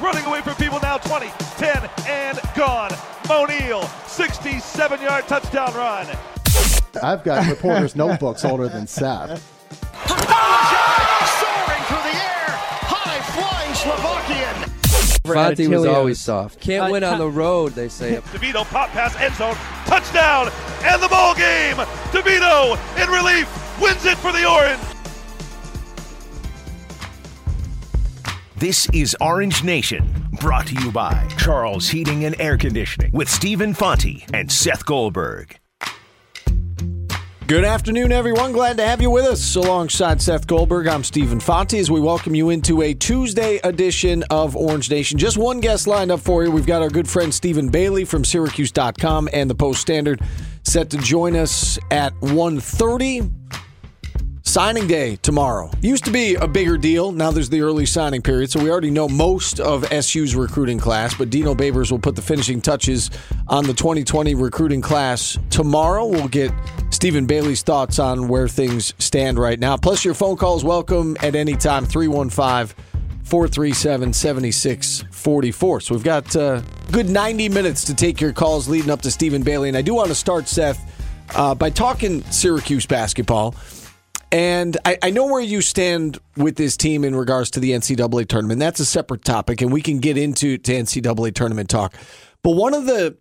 Running away from people now 20, 10, and gone. Moe Neal, 67 yard touchdown run. I've got reporters' notebooks older than Seth. Soaring through the air, high flying Slovakian. Fonte was always soft. Can't Uh, win on the road, they say. DeVito pop pass end zone, touchdown, and the ball game. DeVito in relief wins it for the Orange. This is Orange Nation, brought to you by Charles Heating and Air Conditioning with Stephen Fonte and Seth Goldberg. Good afternoon, everyone. Glad to have you with us. Alongside Seth Goldberg, I'm Stephen Fonte as we welcome you into a Tuesday edition of Orange Nation. Just one guest lined up for you. We've got our good friend Stephen Bailey from Syracuse.com and the Post Standard set to join us at 1.30. Signing day tomorrow. Used to be a bigger deal. Now there's the early signing period, so we already know most of SU's recruiting class. But Dino Babers will put the finishing touches on the 2020 recruiting class tomorrow. We'll get Stephen Bailey's thoughts on where things stand right now. Plus, your phone calls welcome at any time 315 437 7644. So we've got uh, good 90 minutes to take your calls leading up to Stephen Bailey. And I do want to start, Seth, uh, by talking Syracuse basketball. And I, I know where you stand with this team in regards to the NCAA tournament. That's a separate topic, and we can get into to NCAA tournament talk. But one of the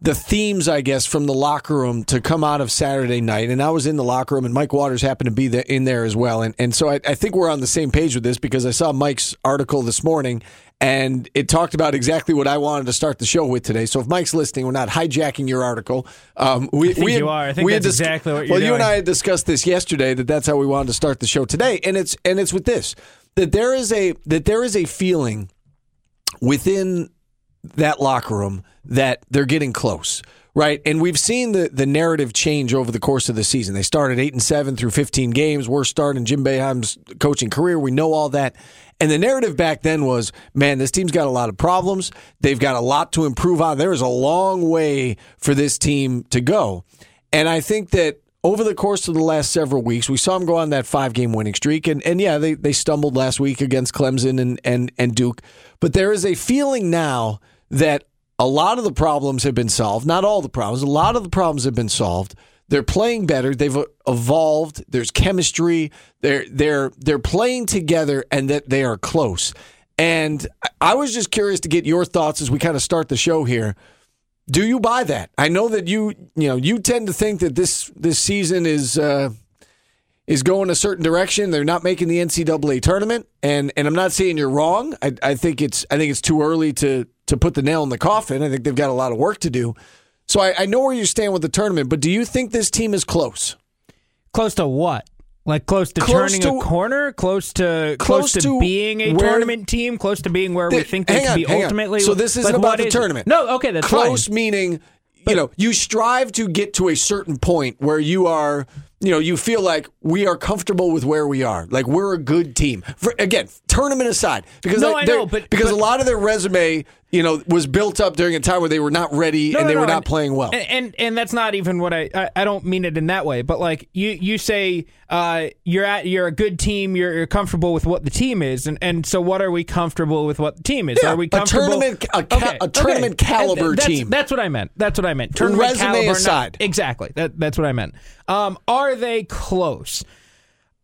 the themes, I guess, from the locker room to come out of Saturday night, and I was in the locker room, and Mike Waters happened to be there, in there as well, and and so I, I think we're on the same page with this because I saw Mike's article this morning, and it talked about exactly what I wanted to start the show with today. So if Mike's listening, we're not hijacking your article. Um, we, I think we had, you are. I think we that's dis- exactly what you're Well, you and. I had discussed this yesterday that that's how we wanted to start the show today, and it's and it's with this that there is a that there is a feeling within that locker room that they're getting close. Right, and we've seen the the narrative change over the course of the season. They started eight and seven through fifteen games, worst start in Jim Boeheim's coaching career. We know all that, and the narrative back then was, man, this team's got a lot of problems. They've got a lot to improve on. There is a long way for this team to go, and I think that over the course of the last several weeks, we saw them go on that five game winning streak. And, and yeah, they, they stumbled last week against Clemson and, and, and Duke. But there is a feeling now that a lot of the problems have been solved. Not all the problems, a lot of the problems have been solved. They're playing better. They've evolved. There's chemistry. They're they're they're playing together, and that they are close. And I- I was just curious to get your thoughts as we kind of start the show here. Do you buy that? I know that you you know you tend to think that this this season is uh, is going a certain direction. They're not making the NCAA tournament, and and I'm not saying you're wrong. I, I think it's I think it's too early to to put the nail in the coffin. I think they've got a lot of work to do. So I, I know where you stand with the tournament, but do you think this team is close? Close to what? Like close to Close turning to- a corner, close to Close close, to, to being a tournament team, close to being where we think they can on, be hang on. ultimately. So this isn't Like, about the is it? tournament. No, okay, that's close fine. meaning you know you strive to get to a certain point where you are you know you feel like we are comfortable with where we are like we're a good team For, again tournament aside because No, like, I know, but- because but- a lot of their resume you know was built up during a time where they were not ready No, and no, they were not and- playing well And, and and that's not even what I, I I don't mean it in that way. But like you you say uh you're at you're a good team. You're, you're comfortable with what the team is, and and so what are we comfortable with what the team is? Yeah, are we a comfortable? tournament- a ca- a tournament caliber that's, team. That's what I meant. That's what I meant. Tournament Resume caliber, not- exactly. That that's what I meant. Um, are they close?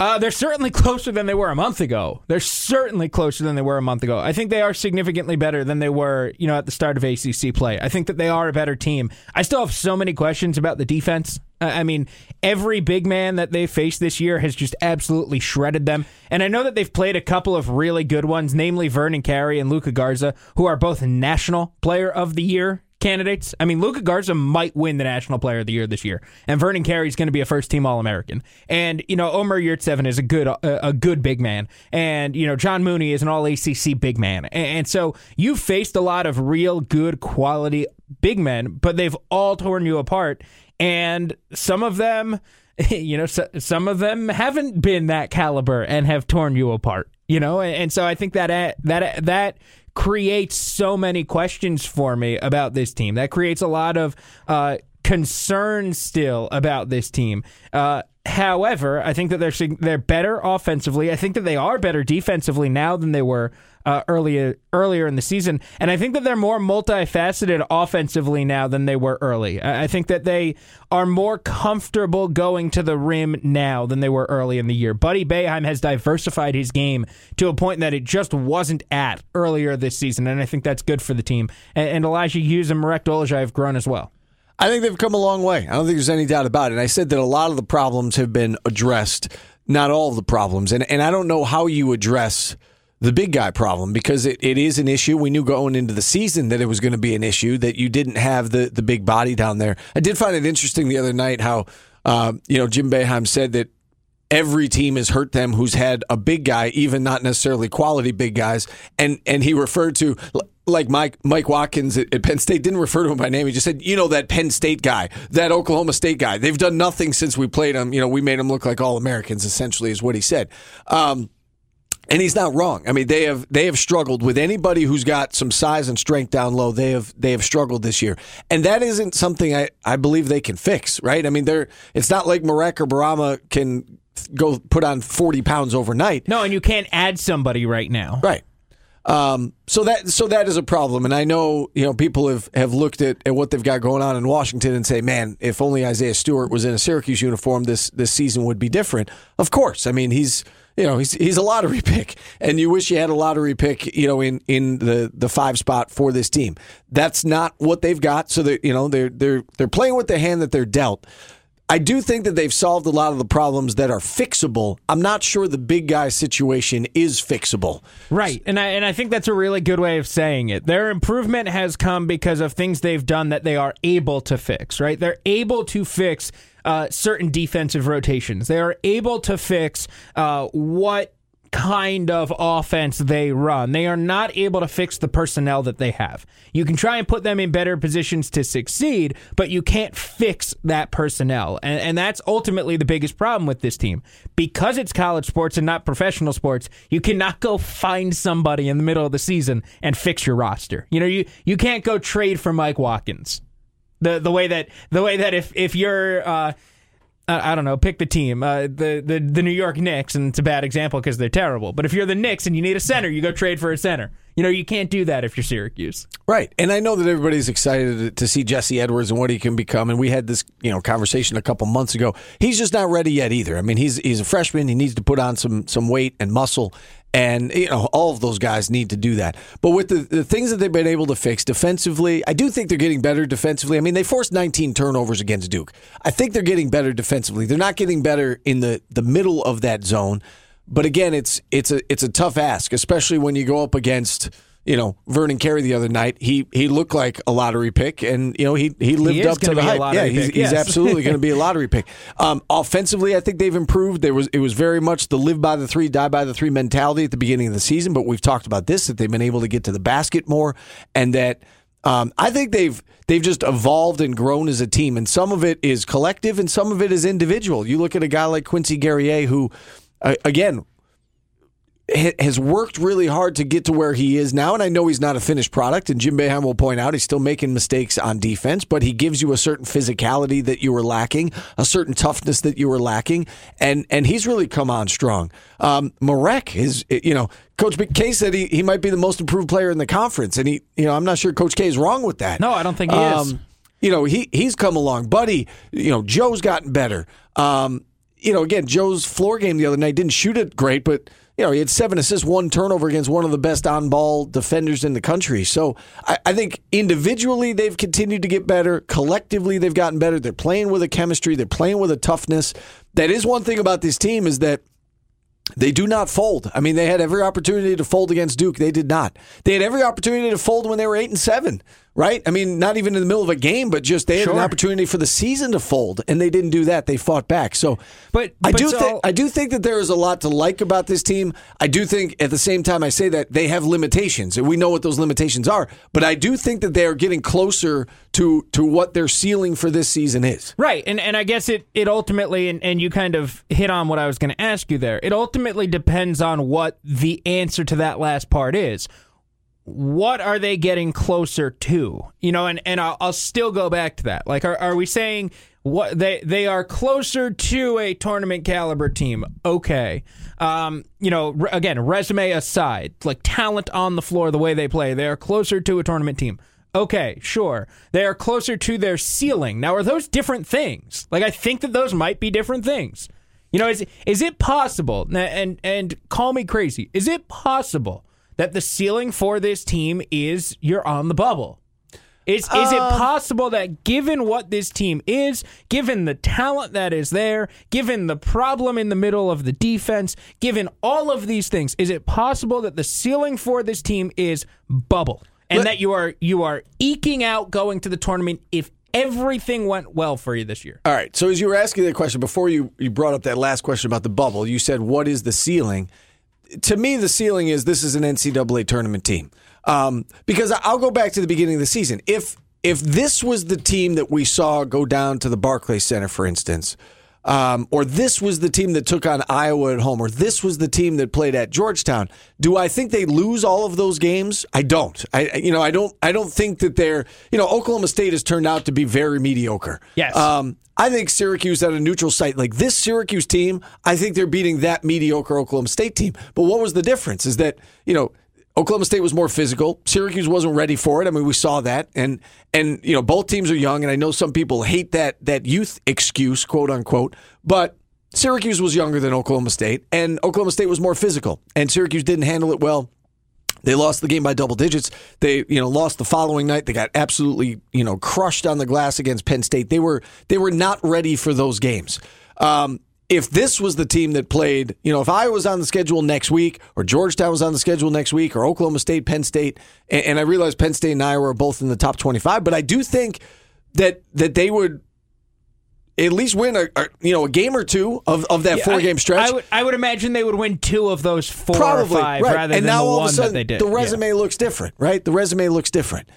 Uh, they're certainly closer than they were a month ago. They're certainly closer than they were a month ago. I think they are significantly better than they were, you know, at the start of ACC play. I think that they are a better team. I still have so many questions about the defense. I mean, every big man that they faced this year has just absolutely shredded them. And I know that they've played a couple of really good ones, namely Vernon Carey and Luka Garza, who are both National Player of the Year candidates. I mean, Luka Garza might win the National Player of the Year this year, and Vernon Carey is going to be a first team All American. And you know, Omer Yurtseven is a good a, a good big man, and you know, John Mooney is an All ACC big man. And, so you've faced a lot of real good quality big men, but they've all torn you apart, and some of them. You know, so, some of them haven't been that caliber and have torn you apart. You know, and, and so I think that uh, that that creates so many questions for me about this team. That creates a lot of uh, concern still about this team. Uh, However, I think that they're they're better offensively. I think that they are better defensively now than they were uh, earlier earlier in the season, and I think that they're more multifaceted offensively now than they were early. I think that they are more comfortable going to the rim now than they were early in the year. Buddy Boeheim has diversified his game to a point that it just wasn't at earlier this season, and I think that's good for the team. And, and Elijah Hughes and Marek Dolezaj have grown as well. I think they've come a long way. I don't think there's any doubt about it. And I said that a lot of the problems have been addressed, not all of the problems. And and I don't know how you address the big guy problem because it, it is an issue. We knew going into the season that it was going to be an issue that you didn't have the the big body down there. I did find it interesting the other night how uh, you know Jim Boeheim said that every team has hurt them who's had a big guy, even not necessarily quality big guys, and and he referred to like Mike Mike Watkins at, at Penn State didn't refer to him by name. He just said, you know, that Penn State guy, that Oklahoma State guy. They've done nothing since we played them. You know, we made them look like all Americans. Essentially, is what he said. Um, and he's not wrong. I mean, they have they have struggled with anybody who's got some size and strength down low. They have they have struggled this year, and that isn't something I, I believe they can fix. Right? I mean, they're it's not like Marek or Bourama can go put on forty pounds overnight. No, and you can't add somebody right now. Right. Um, so that so that is a problem, and I know you know people have, have looked at, at what they've got going on in Washington and say, man, if only Isaiah Stewart was in a Syracuse uniform, this this season would be different. Of course, I mean he's you know he's he's a lottery pick, and you wish you had a lottery pick, you know, in, in the, the five spot for this team. That's not what they've got, so that you know they're they're they're playing with the hand that they're dealt. I do think that they've solved a lot of the problems that are fixable. I'm not sure the big guy situation is fixable. Right. And I and I think that's a really good way of saying it. Their improvement has come because of things they've done that they are able to fix, right? They're able to fix uh, certain defensive rotations. They are able to fix uh, what kind of offense they run. They are not able to fix the personnel that they have. You can try and put them in better positions to succeed, but you can't fix that personnel. And, and that's ultimately the biggest problem with this team. Because it's college sports and not professional sports, you cannot go find somebody in the middle of the season and fix your roster. You know, you, you can't go trade for Mike Watkins. The the way that the way that if if you're uh, I don't know, pick the team. Uh, the, the the New York Knicks, and it's a bad example because they're terrible. But if you're the Knicks and you need a center, you go trade for a center. You know, you can't do that if you're Syracuse. Right. And I know that everybody's excited to- to see Jesse Edwards and what he can become. And we had this, you know, conversation a couple months ago. He's just not ready yet either. I mean, he's he's a freshman. He needs to put on some some weight and muscle. And you know, all of those guys need to do that. But with the, the things that they've been able to fix defensively, I do think they're getting better defensively. I mean, they forced 19 turnovers against Duke. I think they're getting better defensively. They're not getting better in the, the middle of that zone. But again, it's it's a it's a tough ask, especially when you go up against you know Vernon Carey the other night. He he looked like a lottery pick, and you know he he lived is up to the hype. yeah, he's, pick, he's absolutely going to be a lottery pick. Um, offensively, I think they've improved. There was it was very much the live by the three, die by the three mentality at the beginning of the season. But we've talked about this that they've been able to get to the basket more, and that. Um, I think they've they've just evolved and grown as a team, and some of it is collective, and some of it is individual. You look at a guy like Quincy Guerrier, who, uh, again, has worked really hard to get to where he is now. And I know he's not a finished product. And Jim Boeheim will point out he's still making mistakes on defense, but he gives you a certain physicality that you were lacking, a certain toughness that you were lacking, and and he's really come on strong. Um, Marek is, you know, Coach K said he, he might be the most improved player in the conference, and he, you know, I'm not sure Coach K is wrong with that. No, I don't think he is. You know, he he's come along, buddy. You know, Joe's gotten better. Um, you know, again, Joe's floor game the other night didn't shoot it great, but you know, he had seven assists, one turnover against one of the best on ball defenders in the country. So I, I think individually they've continued to get better. Collectively, they've gotten better. They're playing with a chemistry, they're playing with a toughness. That is one thing about this team is that they do not fold. I mean, they had every opportunity to fold against Duke. They did not. They had every opportunity to fold when they were eight and seven, right? I mean, not even in the middle of a game, but just they had an opportunity for the season to fold, and they didn't do that. They fought back. So, But- I but do so- think I do think that there is a lot to like about this team. I do think at the same time I say that they have limitations, and we know what those limitations are. But I do think that they are getting closer to to what their ceiling for this season is. Right, and and I guess it it ultimately and, and you kind of hit on what I was going to ask you there. It ultimately depends on what the answer to that last part is. What are they getting closer to? You know, and and I'll, I'll still go back to that. Like, are are we saying what they they are closer to a tournament caliber team. Okay, um, you know, re- again, resume aside, like talent on the floor, the way they play, they are closer to a tournament team. Okay, sure, they are closer to their ceiling. Now, are those different things? Like, I think that those might be different things. You know, is is it possible? And and call me crazy. Is it possible that the ceiling for this team is you're on the bubble? Is is it uh, possible that given what this team is, given the talent that is there, given the problem in the middle of the defense, given all of these things, is it possible that the ceiling for this team is bubble? And Let- that you are you are eking out going to the tournament if everything went well for you this year. All right. So as you were asking that question before you, you brought up that last question about the bubble, you said, "What is the ceiling?" To me, the ceiling is this is an NCAA tournament team. Um, because I'll go back to the beginning of the season. If if this was the team that we saw go down to the Barclays Center, for instance, um, or this was the team that took on Iowa at home, or this was the team that played at Georgetown. Do I think they lose all of those games? I don't. I I- you know I don't I don't think that they're you know Oklahoma State has turned out to be very mediocre. Yes. Um, I think Syracuse at a neutral site like this Syracuse team, I think they're beating that mediocre Oklahoma State team. But what was the difference? Is that you know Oklahoma State was more physical. Syracuse wasn't ready for it. I mean, we saw that, and and you know both teams are young, and I know some people hate that that youth excuse, quote unquote, but. Syracuse was younger than Oklahoma State, and Oklahoma State was more physical, and Syracuse didn't handle it well. They lost the game by double digits. They, you know, lost the following night. They got absolutely, you know, crushed on the glass against Penn State. They were they were not ready for those games. Um, if this was the team that played, you know, if I was on the schedule next week, or Georgetown was on the schedule next week, or Oklahoma State, Penn State, and, and I realize Penn State and Iowa are both in the top twenty-five, but I do think that that they would at least win a, a you know a game or two of, of that Yeah, four I- game stretch. I would, I would imagine they would win two of those four Probably or five right. rather and than now the all one of a sudden, that they did. The Yeah. resume looks different, right? The resume looks different.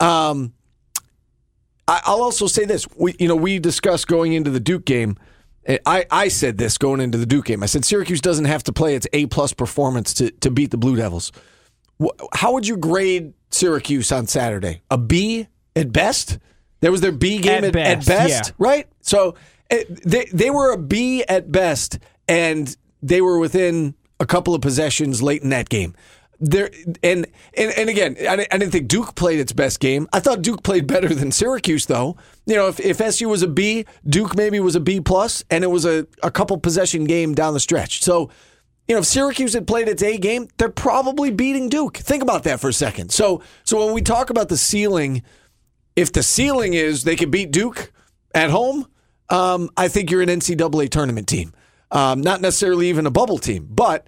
Um, I, I'll also say this: we, you know, we discussed going into the Duke game. I, I said this going into the Duke game. I said Syracuse doesn't have to play its A plus performance to to beat the Blue Devils. How would you grade Syracuse on Saturday? A B at best. That was their B game At at, at best, best, yeah. right? So it, they they were a B at best, and they were within a couple of possessions late in that game. There and and, and again, I, I didn't think Duke played its best game. I thought Duke played better than Syracuse, though. You know, if, if SU was a B, Duke maybe was a B plus, and it was a, a couple possession game down the stretch. So you know, if Syracuse had played its A game, they're probably beating Duke. Think about that for a second. So, so when we talk about the ceiling, if the ceiling is they could beat Duke at home, um, I think you're an NCAA tournament team. Um, not necessarily even a bubble team, but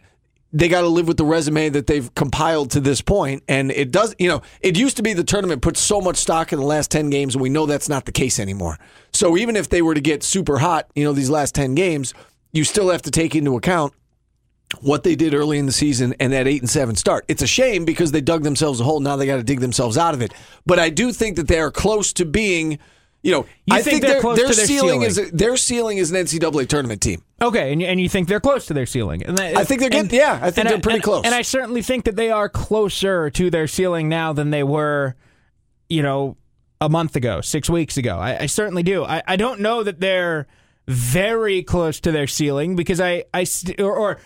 they got to live with the resume that they've compiled to this point. And it does, you know, it used to be the tournament put so much stock in the last 10 games, and we know that's not the case anymore. So even if they were to get super hot, you know, these last 10 games, you still have to take into account what they did early in the season and that eight and seven start. It's a shame because they dug themselves a hole. Now they got to dig themselves out of it. But I do think that they are close to being, you know, You I think think, they're their, close their to their ceiling, is ceiling? their ceiling is an NCAA tournament team. Okay, and, and you think they're close to their ceiling? And that- I think they're getting- yeah, I think they're pretty and- close. And I certainly think that they are closer to their ceiling now than they were, you know, a month ago, six weeks ago. I, I certainly do. I, I don't know that they're very close to their ceiling because I, I st- or, or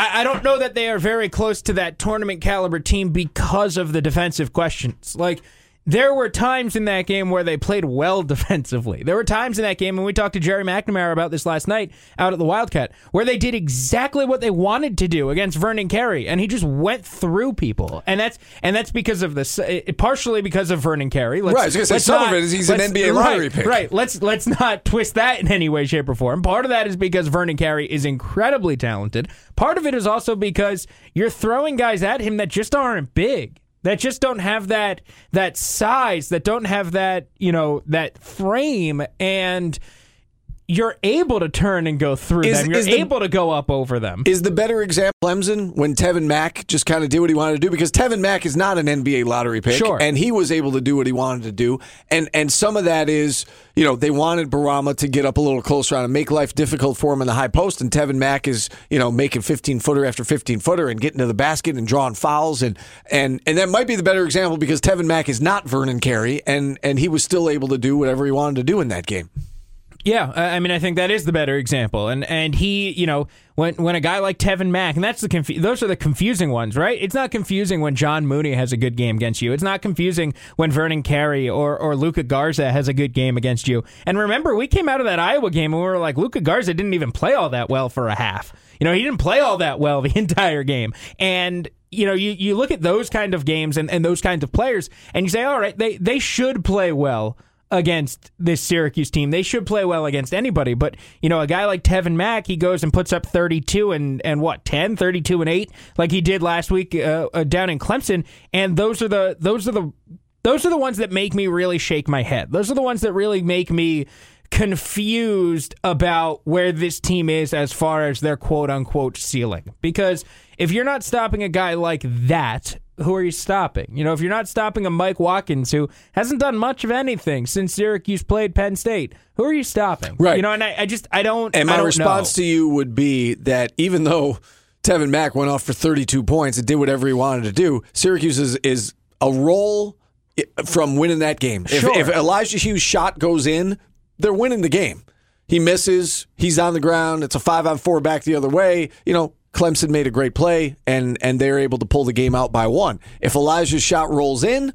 I, I don't know that they are very close to that tournament caliber team because of the defensive questions. Like there were times in that game where they played well defensively. There were times in that game, and we talked to Gerry McNamara about this last night out at the Wildcat, where they did exactly what they wanted to do against Vernon Carey, and he just went through people, and that's and that's because of this, partially because of Vernon Carey. Let's, Right, I was gonna say let's some of not- it is he's an NBA lottery right, pick. Right. Let's let's not twist that in any way, shape, or form. Part of that is because Vernon Carey is incredibly talented. Part of it is also because you're throwing guys at him that just aren't big. That just don't have that that size, that don't have that, you know, that frame. And you're able to turn and go through Is- them. You're is the- able to go up over them. Is the better example Clemson when Tevin Mack just kind of did what he wanted to do because Tevin Mack is not an NBA lottery pick, Sure. and he was able to do what he wanted to do, and and some of that is you know they wanted Bourama to get up a little closer on and make life difficult for him in the high post, and Tevin Mack is you know making fifteen footer after fifteen footer and getting to the basket and drawing fouls, and and and that might be the better example because Tevin Mack is not Vernon Carey, and and he was still able to do whatever he wanted to do in that game. Yeah, I mean, I think that is the better example, and and he, you know, when when a guy like Tevin Mack, and that's the confu- those are the confusing ones, right? It's not confusing when John Mooney has a good game against you. It's not confusing when Vernon Carey or or Luka Garza has a good game against you. And remember, we came out of that Iowa game and we were like, Luka Garza didn't even play all that well for a half. You know, he didn't play all that well the entire game, and you know, you, you look at those kind of games and, and those kinds of players, and you say, all right, they they should play well against this Syracuse team. They should play well against anybody, but you know, a guy like Tevin Mack, he goes and puts up 32 and and what, 10, 32 and 8 like he did last week uh, uh, down in Clemson, and those are the those are the those are the ones that make me really shake my head. Those are the ones that really make me confused about where this team is as far as their quote unquote ceiling. Because if you're not stopping a guy like that, who are you stopping? You know, if you're not stopping a Mike Watkins who hasn't done much of anything since Syracuse played Penn State, who are you stopping? Right. You know, and I, I just I don't. And my don't response know. to you would be that even though Tevin Mack went off for 32 points and did whatever he wanted to do, Syracuse is, is a roll from winning that game. If, if Elijah Hughes' shot goes in, they're winning the game. He misses, he's on the ground, it's a five on four back the other way. You know, Clemson made a great play and and they're able to pull the game out by one. If Elijah's shot rolls in,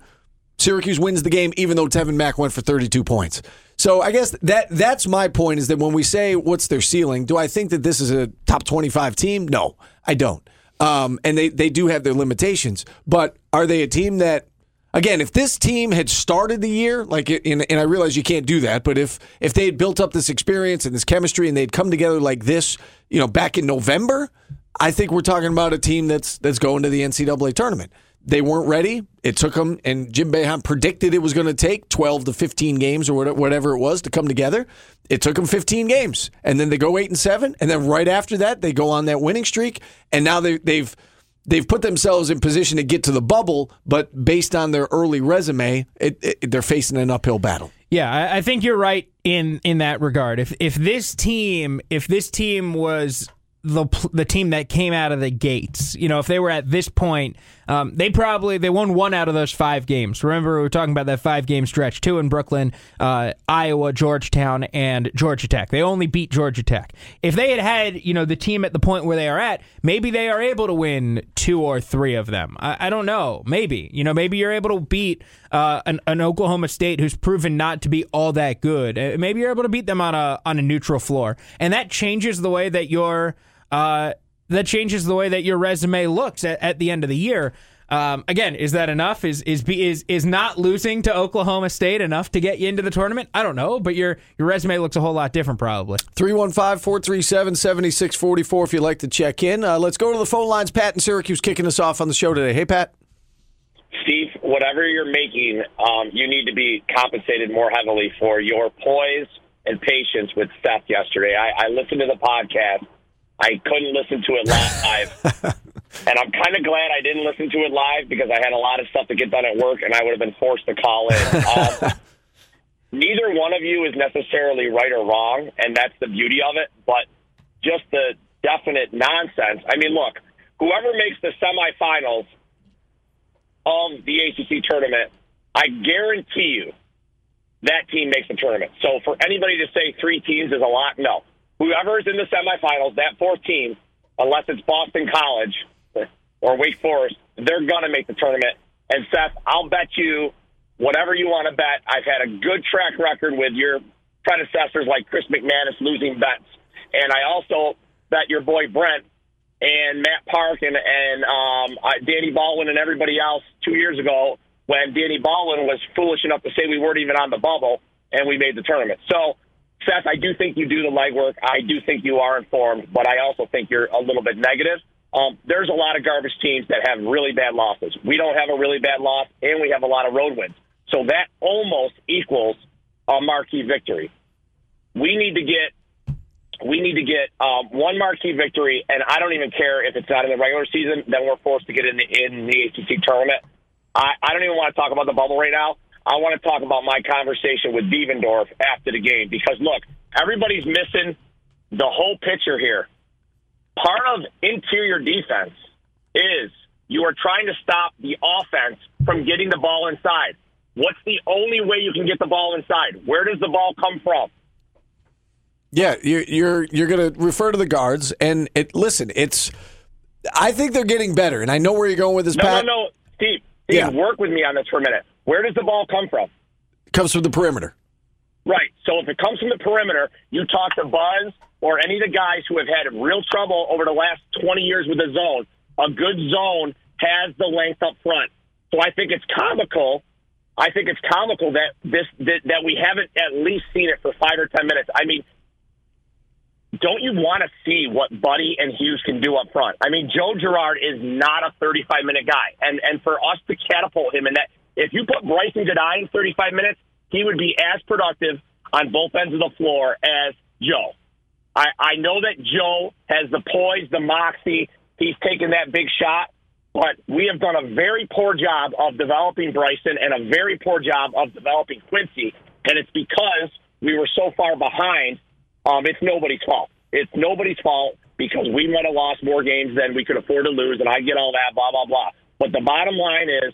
Syracuse wins the game, even though Tevin Mack went for 32 points. So I guess that that's my point is that when we say what's their ceiling, do I think that this is a top 25 team? No, I don't. Um, and they, they do have their limitations. But are they a team that, again, if this team had started the year, like, and, and I realize you can't do that, but if if they had built up this experience and this chemistry and they'd come together like this, you know, back in November, I think we're talking about a team that's that's going to the NCAA tournament. They weren't ready. It took them, and Jim Boeheim predicted it was going to take 12 to 15 games or whatever it was to come together. It took them 15 games, and then they go eight and seven, and then right after that they go on that winning streak, and now they, they've they've put themselves in position to get to the bubble, but based on their early resume, it, it, they're facing an uphill battle. Yeah, I, I think you're right in in that regard. If if this team if this team was the the team that came out of the gates, you know, if they were at this point, um, they probably they won one out of those five games. Remember, we were talking about that five game stretch: two in Brooklyn, uh, Iowa, Georgetown, and Georgia Tech. They only beat Georgia Tech. If they had had you know the team at the point where they are at, maybe they are able to win two or three of them. I, I don't know. Maybe you know maybe you're able to beat uh, an, an Oklahoma State who's proven not to be all that good. Uh, Maybe you're able to beat them on a on a neutral floor, and that changes the way that your uh, that changes the way that your resume looks at, at the end of the year. Um, again, is that enough? Is is is is not losing to Oklahoma State enough to get you into the tournament? I don't know, but your your resume looks a whole lot different, probably. 315 437 7644 if you'd like to check in. Uh, let's go to the phone lines. Pat in Syracuse kicking us off on the show today. Hey, Pat. Steve, whatever you're making, um, you need to be compensated more heavily for your poise and patience with Seth yesterday. I, I listened to the podcast. I couldn't listen to it live. and I'm kind of glad I didn't listen to it live because I had a lot of stuff to get done at work and I would have been forced to call in. Um, neither one of you is necessarily right or wrong, and that's the beauty of it, but just the definite nonsense. I mean, look, whoever makes the semifinals of the ACC tournament, I guarantee you that team makes the tournament. So for anybody to say three teams is a lot, no. Whoever is in the semifinals, that fourth team, unless it's Boston College or Wake Forest, they're going to make the tournament. And Seth, I'll bet you whatever you want to bet. I've had a good track record with your predecessors like Chris McManus losing bets. And I also bet your boy Brent and Matt Park and, and um, uh, Danny Baldwin and everybody else two years ago when Danny Baldwin was foolish enough to say we weren't even on the bubble and we made the tournament. So, Seth, I do think you do the legwork. I do think you are informed, but I also think you're a little bit negative. Um, there's a lot of garbage teams that have really bad losses. We don't have a really bad loss, and we have a lot of road wins. So that almost equals a marquee victory. We need to get we need to get um, one marquee victory, and I don't even care if it's not in the regular season. Then we're forced to get in the in the ACC tournament. I, I don't even want to talk about the bubble right now. I want to talk about my conversation with Devendorf after the game because look, everybody's missing the whole picture here. Part of interior defense is you are trying to stop the offense from getting the ball inside. What's the only way you can get the ball inside? Where does the ball come from? Yeah, you're you're you're going to refer to the guards, and it. Listen, it's. I think they're getting better, and I know where you're going with this. No, Pat. no, no, Steve. Steve, Yeah. work with me on this for a minute. Where does the ball come from? It Comes from the perimeter. Right. So if it comes from the perimeter, you talk to Buzz or any of the guys who have had real trouble over the last 20 years with the zone. A good zone has the length up front. So I think it's comical. I think it's comical that this that, that we haven't at least seen it for five or ten minutes. I mean, don't you want to see what Buddy and Hughes can do up front? I mean, Joe Girard is not a 35 minute guy, and and for us to catapult him in that, if you put Brycen Goodine in 35 minutes, he would be as productive on both ends of the floor as Joe. I, I know that Joe has the poise, the moxie. He's taken that big shot, but we have done a very poor job of developing Brycen and a very poor job of developing Quincy, and it's because we were so far behind. Um, it's nobody's fault. It's nobody's fault because we might have lost more games than we could afford to lose, and I get all that, blah blah blah. But the bottom line is,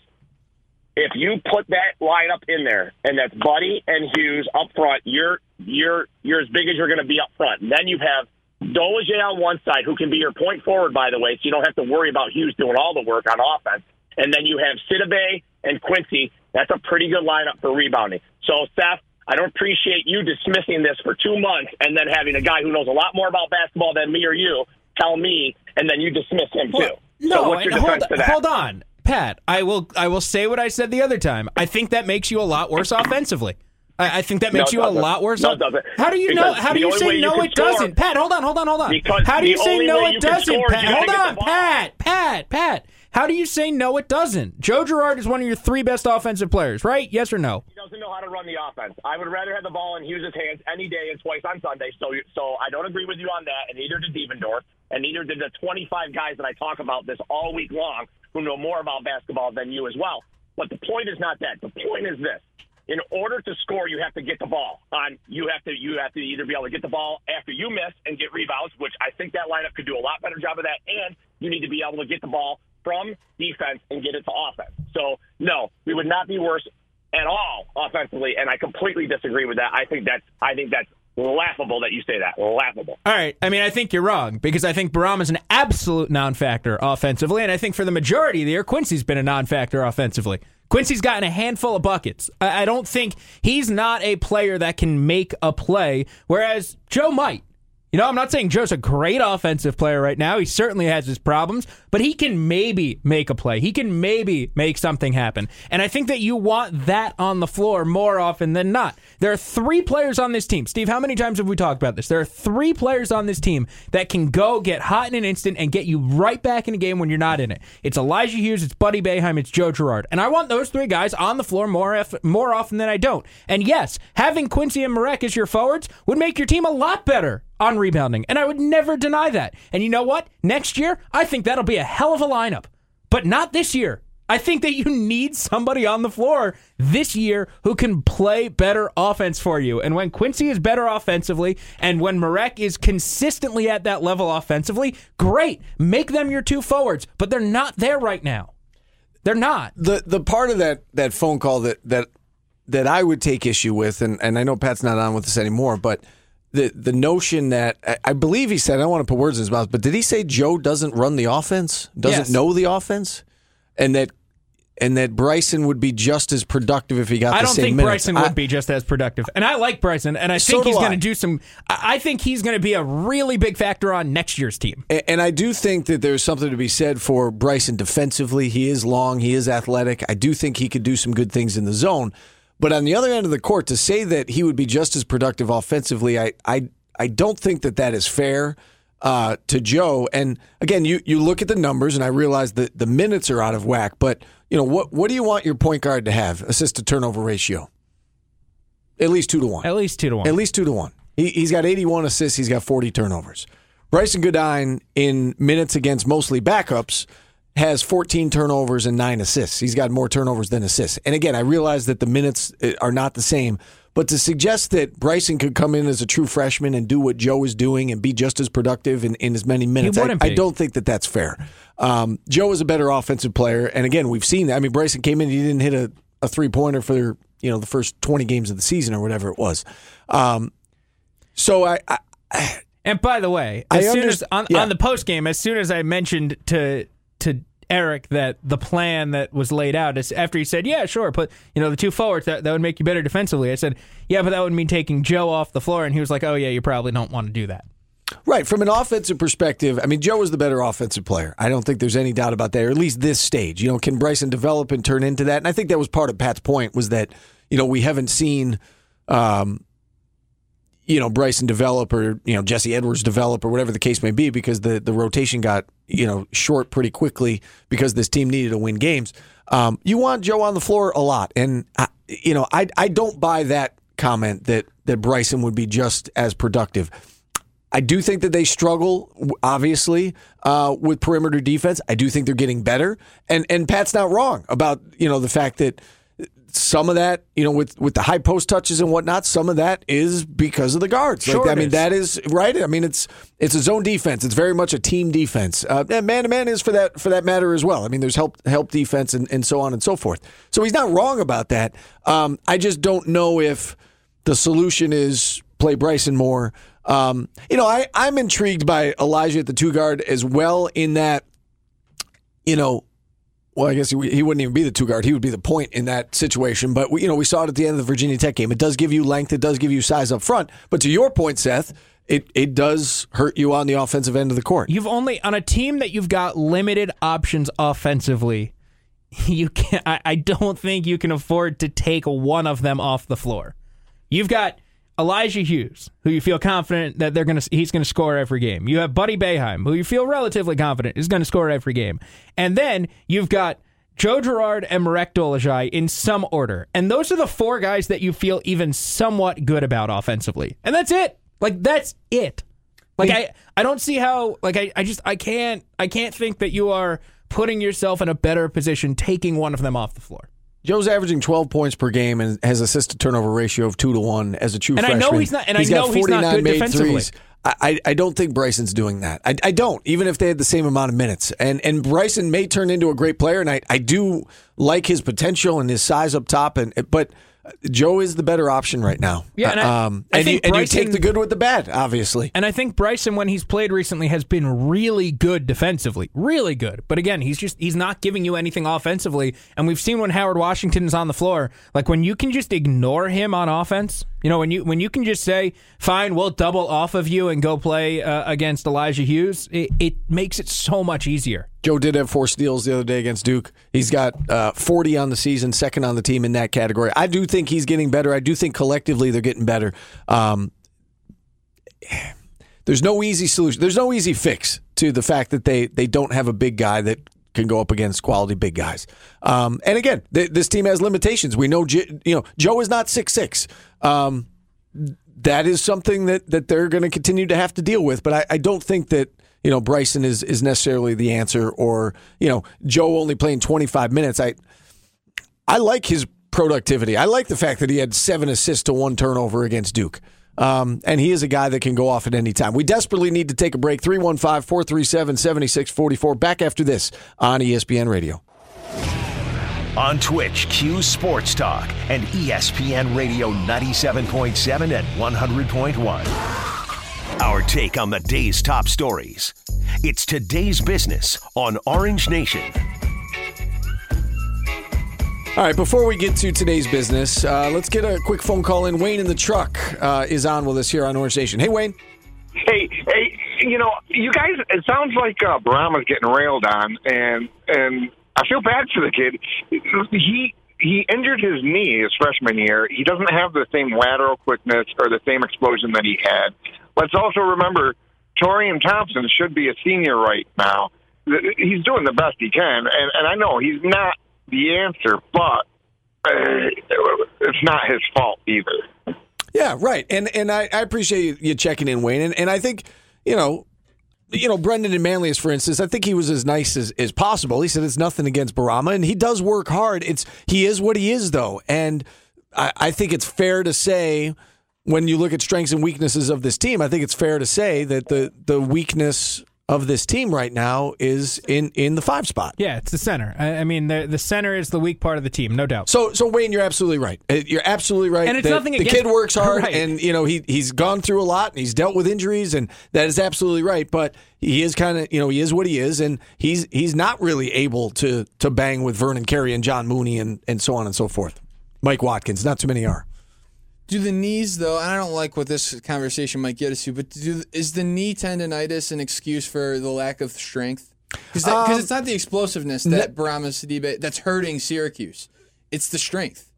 if you put that lineup in there, and that's Buddy and Hughes up front, you're you're you're as big as you're going to be up front. And then you have Dolezaj on one side, who can be your point forward, by the way, so you don't have to worry about Hughes doing all the work on offense. And then you have Sidibe and Quincy. That's a pretty good lineup for rebounding. So, Seth, I don't appreciate you dismissing this for two months and then having a guy who knows a lot more about basketball than me or you tell me, and then you dismiss him too. Well, no, so what's your and hold, to that? hold on, Pat. I will. I will say what I said the other time. I think that makes you a lot worse offensively. I, I think that makes it you a lot worse. No, off- it doesn't. How do you know? How do you say no? can It score- doesn't, Pat. Hold on, hold on, hold on. How do you say no? It doesn't, score Pat. Hold on. Pat. Pat. Pat. How do you say no? It doesn't. Joe Girard is one of your three best offensive players, right? Yes or no? He doesn't know how to run the offense. I would rather have the ball in Hughes' hands any day and twice on Sunday. So, so I don't agree with you on that, and neither did Devendorf, and neither did the 25 guys that I talk about this all week long who know more about basketball than you as well. But the point is not that. The point is this: in order to score, you have to get the ball. On you have to you have to either be able to get the ball after you miss and get rebounds, which I think that lineup could do a lot better job of that, and you need to be able to get the ball from defense and get it to offense. So no, we would not be worse at all offensively, and I completely disagree with that. I think that's I think that's laughable that you say that. Laughable. All right. I mean, I think you're wrong because I think Baram is an absolute non-factor offensively, and I think for the majority of the year, Quincy's been a non-factor offensively. Quincy's gotten a handful of buckets. I I don't think he's not a player that can make a play, whereas Joe might. You know, I'm not saying Joe's a great offensive player right now. He certainly has his problems, but he can maybe make a play. He can maybe make something happen. And I think that you want that on the floor more often than not. There are three players on this team. Steve, how many times have we talked about this? There are three players on this team that can go get hot in an instant and get you right back in a game when you're not in it. It's Elijah Hughes, it's Buddy Boeheim, it's Joe Girard. And I want those three guys on the floor more, more often than I don't. And yes, having Quincy and Marek as your forwards would make your team a lot better on rebounding. And I would never deny that. And you know what? Next year, I think that'll be a hell of a lineup. But not this year. I think that you need somebody on the floor this year who can play better offense for you. And when Quincy is better offensively and when Marek is consistently at that level offensively, great. Make them your two forwards. But they're not there right now. They're not. the the part of that that phone call that that that I would take issue with, and, and I know Pat's not on with us anymore, but the the notion that I, I believe he said I don't want to put words in his mouth, but did he say Joe doesn't run the offense, doesn't Yes. know the offense, and that and that Brycen would be just as productive if he got I the don't think minutes? Brycen I- would be just as productive. And I like Brycen, and I So think he's going to do some. I think he's going to be a really big factor on next year's team. A- And I do think that there's something to be said for Brycen defensively. He is long, he is athletic. I do think he could do some good things in the zone. But on the other end of the court, to say that he would be just as productive offensively, I I, I don't think that that is fair uh, to Joe. And again, you you look at the numbers, and I realize that the minutes are out of whack. But you know what what do you want your point guard to have? Assist to turnover ratio, at least two to one. At least two to one. At least two to one. He, he's got 81 assists. He's got 40 turnovers. Brycen Goodine, in minutes against mostly backups, has 14 turnovers and nine assists. He's got more turnovers than assists. And again, I realize that the minutes uh, are not the same, but to suggest that Brycen could come in as a true freshman and do what Joe is doing and be just as productive in, in as many minutes, I, I don't think that that's fair. Um, Joe is a better offensive player, and again, we've seen that. I mean, Brycen came in, he didn't hit a, a three pointer for you know the first 20 games of the season or whatever it was. Um, so I, I And by the way, I as soon underst- as on, yeah. on the post game, as soon as I mentioned to Eric that the plan that was laid out is after he said, "Yeah, sure, put you know the two forwards that, that would make you better defensively." I said, "Yeah, but that would mean taking Joe off the floor," and he was like, "Oh yeah, you probably don't want to do that." Right. From an offensive perspective, I mean, Joe was the better offensive player. I don't think there's any doubt about that, or at least this stage. You know, can Brycen develop and turn into that? And I think that was part of Pat's point was that, you know, we haven't seen, um, you know, Brycen develop or, you know, Jesse Edwards develop or whatever the case may be because the, the rotation got, you know, short pretty quickly because this team needed to win games. Um, you want Joe on the floor a lot. And, I, you know, I, I don't buy that comment that, that Brycen would be just as productive. I do think that they struggle, obviously, uh, with perimeter defense. I do think they're getting better, and and Pat's not wrong about you know the fact that some of that you know with with the high post touches and whatnot, some of that is because of the guards. Sure like, I mean is. that is right. I mean it's it's a zone defense. It's very much a team defense. Uh, and man to man is for that for that matter as well. I mean there's help help defense and, and so on and so forth. So he's not wrong about that. Um, I just don't know if the solution is play Brycen more. Um, you know, I, I'm intrigued by Elijah at the two guard as well, in that, you know, well, I guess he, he wouldn't even be the two guard. He would be the point in that situation. But, we, you know, we saw it at the end of the Virginia Tech game. It does give you length, it does give you size up front. But to your point, Seth, it, it does hurt you on the offensive end of the court. You've only on a team that you've got limited options offensively. You can I, I don't think you can afford to take one of them off the floor. You've got Elijah Hughes, who you feel confident that they're gonna he's gonna score every game. You have Buddy Boeheim, who you feel relatively confident is gonna score every game. And then you've got Joe Girard and Marek Dolezaj in some order. And those are the four guys that you feel even somewhat good about offensively. And that's it. Like that's it. Like I, I don't see how like I, I just I can't I can't think that you are putting yourself in a better position taking one of them off the floor. Joe's averaging 12 points per game and has assist to turnover ratio of two to one as a true And I know he's not- and I He's know he's not 49 good defensively. threes. I, I I don't think Brycen's doing that. I, I don't, even if they had the same amount of minutes. And and Brycen may turn into a great player, and I, I do like his potential and his size up top. And but Joe is the better option right now. Yeah, and I- um, I and, you, think and you take the good with the bad, obviously. And I think Brycen, when he's played recently, has been really good defensively, really good. But again, he's just he's not giving you anything offensively. And we've seen when Howard Washington is on the floor, like when you can just ignore him on offense. You know, when you when you can just say, "Fine, we'll double off of you and go play uh, against Elijah Hughes," it, it makes it so much easier. Joe did have four steals the other day against Duke. He's got uh, 40 on the season, second on the team in that category. I do think he's getting better. I do think collectively they're getting better. Um, there's no easy solution. There's no easy fix to the fact that they they don't have a big guy that can go up against quality big guys. Um, and again, th- this team has limitations. We know, J- you know, Joe is not six six. Um, that is something that that they're going to continue to have to deal with. But I, I don't think that you know Brycen is is necessarily the answer, or you know Joe only playing 25 minutes. I I like his productivity. I like the fact that he had seven assists to one turnover against Duke. Um, and he is a guy that can go off at any time. We desperately need to take a break. 315 437 7644. Back after this on ESPN Radio. On Twitch, Q Sports Talk and ESPN Radio 97.7 and 100.1. Our take on the day's top stories. It's today's business on Orange Nation. All right, before we get to today's business, uh, let's get a quick phone call in. Wayne in the truck uh, is on with us here on Orange Nation. Hey, Wayne. Hey, hey, you know, you guys. It sounds like uh, Bourama's getting railed on, and and I feel bad for the kid. He he injured his knee his freshman year. He doesn't have the same lateral quickness or the same explosion that he had. Let's also remember Torian Thompson should be a senior right now. He's doing the best he can, and and I know he's not the answer, but uh, it's not his fault either. Yeah, right. And and I, I appreciate you checking in, Wayne. And, and I think, you know, you know, Brendan and Manlius, for instance, I think he was as nice as, as possible. He said it's nothing against Bourama, and he does work hard. It's he is what he is, though. And I, I think it's fair to say when you look at strengths and weaknesses of this team, I think it's fair to say that the the weakness of this team right now is in in the five spot. Yeah, it's the center. I, I mean, the the center is the weak part of the team, no doubt. So, so Wayne, you're absolutely right. Uh, You're absolutely right. And it's nothing The against- kid works hard, Right. and you know he he's gone through a lot, and he's dealt with injuries, and that is absolutely right. But he is kind of you know he is what he is, and he's he's not really able to to bang with Vernon Carey and John Mooney and and so on and so forth. Mike Watkins, not too many are. Do the knees though? And I don't like what this conversation might get us to, but do, is the knee tendonitis an excuse for the lack of strength? Because Um, it's not the explosiveness that Bourama Sidibe that's hurting Syracuse. It's the strength.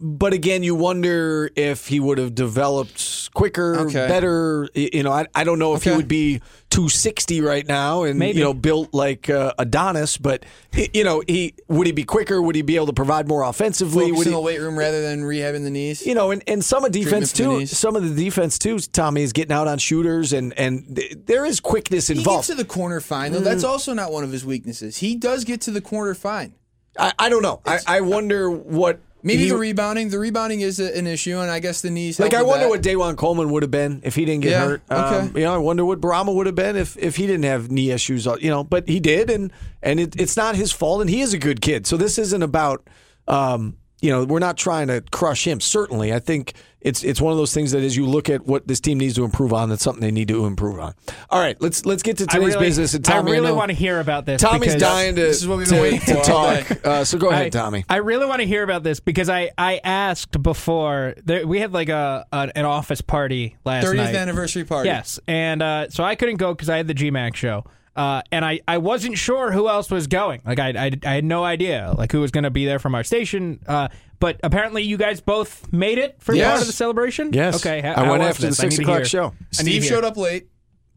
But again, you wonder if he would have developed quicker, Okay. better. You know, I, I don't know if he would be 260 right now and Maybe. you know built like uh, Adonis. But you know, he would he be quicker? Would he be able to provide more offensively? Focus Would in he, the weight room rather than rehabbing the knees. you know, and, and some of defense Treatment the too. Some of the defense too. Tommy is getting out on shooters, and and th- there is quickness he gets involved. to the corner fine though. That's also not one of his weaknesses. He does get to the corner fine. I, I don't know. I, I wonder what Maybe he- the rebounding. The rebounding is a, an issue, and I guess the knees. Like I wonder that. what DaJuan Coleman would have been if he didn't get Yeah, hurt. okay. Um, you know, I wonder what Bourama would have been if, if he didn't have knee issues. uh, You know, but he did, and and it, it's not his fault, and he is a good kid. So this isn't about. Um, you know, we're not trying to crush him. Certainly, I think it's it's one of those things that as you look at what this team needs to improve on, that's something they need to improve on. All right, let's let's get to I today's really, business. And I Tommy, really know- want to hear about this. Tommy's dying to, This is what we've to, waiting to talk. Uh, so go ahead, I, Tommy. I really want to hear about this because I, I asked before. There, we had like a, a an office party last 30th night. anniversary party. Yes, and uh, so I couldn't go because I had the GMAC show, uh, and I, I wasn't sure who else was going. Like I, I, I had no idea like who was going to be there from our station. Uh, but apparently you guys both made it for Yes. part of the celebration. Yes. Okay. how- I went after the this? I six o'clock show. I need Steve showed up late.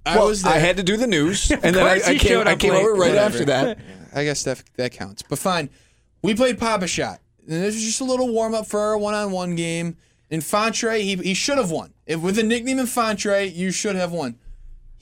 I well, was there. I had to do the news, and then I, I came, I came over right Whatever. after that. I guess that that counts. But fine. We played Pop-A-Shot. And this was just a little warm up for our one on one game. Infante, he, he should have won. If with the nickname Infante, you should have won.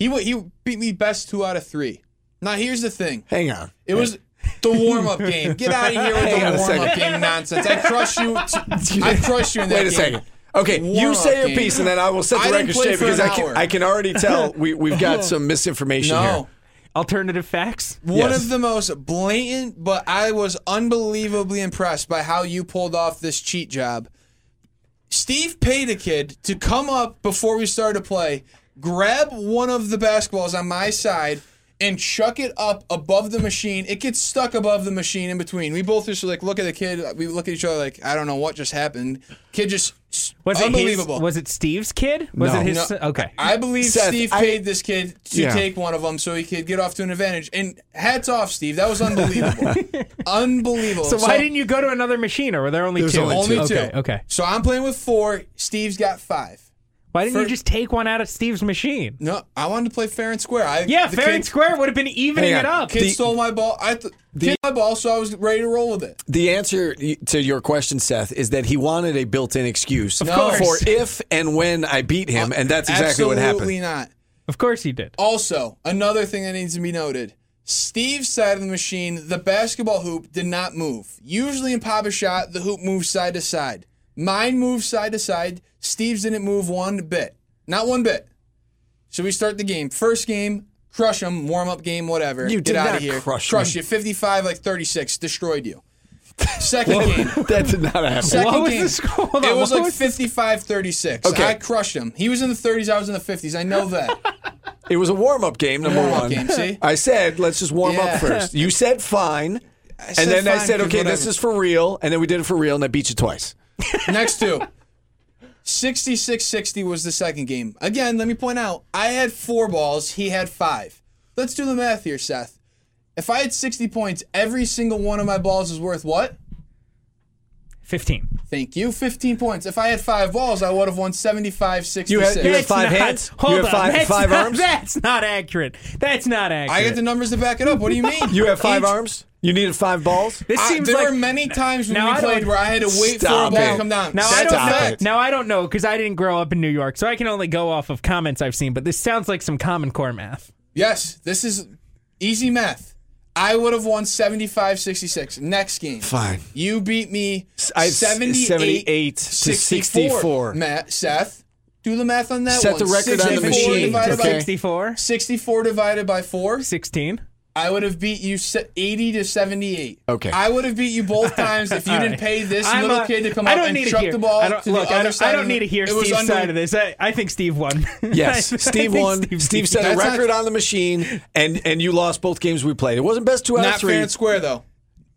He he beat me best two out of three. Now here's the thing. Hang on. It was the warm up game. Get out of here with Hang on a the warm up game nonsense. I crushed you. T- I crushed you in that Wait a game. second. Okay, you Warm-up say your game. piece, and then I will set the I record straight because I can hour. I can already tell we we've got some misinformation here. No. Alternative facts. One Yes. of the most blatant, but I was unbelievably impressed by how you pulled off this cheat job. Steve paid a kid to come up before we started to play, grab one of the basketballs on my side, and chuck it up above the machine. It gets stuck above the machine in between. We both just like look at the kid. We look at each other like I don't know what just happened. Kid just Was it his- unbelievable. was it Steve's kid? Was No. it his? No, okay. I believe Seth, Steve I- paid this kid to Yeah. take one of them so he could get off to an advantage. And hats off, Steve. That was unbelievable. unbelievable. so why didn't you go to another machine, or were there only two? only Only two. Okay. Okay. So I'm playing with four. Steve's got five. Why didn't you just take one out of Steve's machine? No, I wanted to play fair and square. I, Yeah, fair kid, and square would have been evening it up. Kid The- stole my ball. I th- kid my ball, so I was ready to roll with it. The answer to your question, Seth, is that he wanted a built-in excuse Of course. for if and when I beat him, and that's exactly what happened. Absolutely happened. not. Of course he did. Also, another thing that needs to be noted. Steve's side of the machine, the basketball hoop did not move. Usually in Pop-A-Shot, the hoop moves side to side. Mine moved side to side. Steve's didn't move one bit. Not one bit. So we start the game. First game, crush them, warm up game, whatever. You Get out of here. crush Crush you. 55, like 36. Destroyed you. Second game. that did not happen. Second What was game. the score? It was what like was 55 36. Okay. I crushed him. He was in the 30s, I was in the 50s. I know that. It was a warm-up game, number Warm-up one. game, see? I said, let's just warm Yeah. up first. You said fine, and said then I said, okay, this is for real, and then we did it for real, and I beat you twice. Next two. 66 60 was the second game. Again, let me point out, I had four balls, he had five. Let's do the math here, Seth. If I had 60 points, every single one of my balls is worth what? 15. Thank you. 15 points. If I had five balls, I would have won 75 66. You had- you had five not- hands? You Hold have on. five- that's five not, arms? That's not accurate. That's not accurate. I get the numbers to back it up. What do you mean? You have five Each- arms. You needed five balls. This I- seems there like were many times when Now we I played where I had to wait for a ball it. to come down. Now I That's don't know. fact. Now I don't know because I didn't grow up in New York, so I can only go off of comments I've seen. But this sounds like some Common Core math. Yes, this is easy math. I would have won 75 66. Next game. Fine. You beat me I had 78, 78 to 64. Matt, Seth. Do the math on that Set one. the record on the machine, divided by- okay. 64, 64 divided by 4. 16. I would have beat you 80 to 78. Okay. I would have beat you both times if you didn't right. pay this I'm, little uh, kid to come I up and chuck the ball I don't, to look, the I other don't, side. I don't need to hear it was Steve's under- side of this. I, I think Steve won. Yes, Steve won. Steve Steve set a That's not- record on the machine, and and you lost both games we played. It wasn't best two out Not of three. fair and square, though.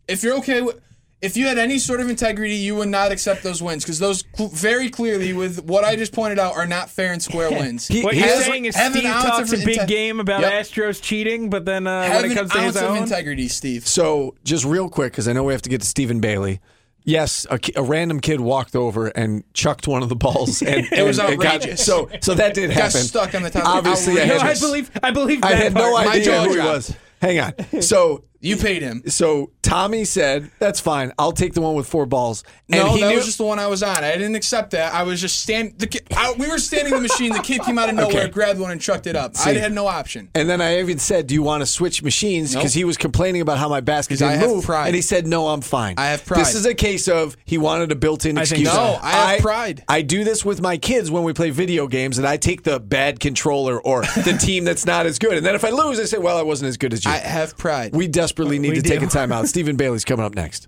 If you're okay with. If you had any sort of integrity, you would not accept those wins because those cl- very clearly, with what I just pointed out, are not fair and square wins. He- What he you're has- saying is have an Steve ounce talks a of big inte- game about Yep. Astros cheating, but then uh, when it comes to ounce his of own, integrity, Steve. So, just real quick, because I know we have to get to Stephen Bailey. Yes, a, a random kid walked over and chucked one of the balls, and It was and got- outrageous. so, so that did happen. Got happen. stuck on the top. Obviously, I No, had, I Outrageous. believe I believe I had no part. My idea who he was. Hang on. So, You paid him. so Tommy said, "That's fine. I'll take the one with four balls." And No, he that knew, was just the one I was on. I didn't accept that. I was just stand. The kid, I, we were standing in the machine. The kid came out of nowhere, Okay. grabbed one, and chucked it up. See. I had no option. And then I even said, "Do you want to switch machines?" Nope. Because he was complaining about how my basket I didn't have move, pride. and he said, "No, I'm fine." I have pride. This is a case of he wanted a built-in I excuse. so. No, I have pride. I do this with my kids when we play video games, and I take the bad controller or the team that's not as good, and then if I lose, I say, "Well, I wasn't as good as you." I have pride. we desperately need We to take a timeout. Stephen Bailey's coming up next.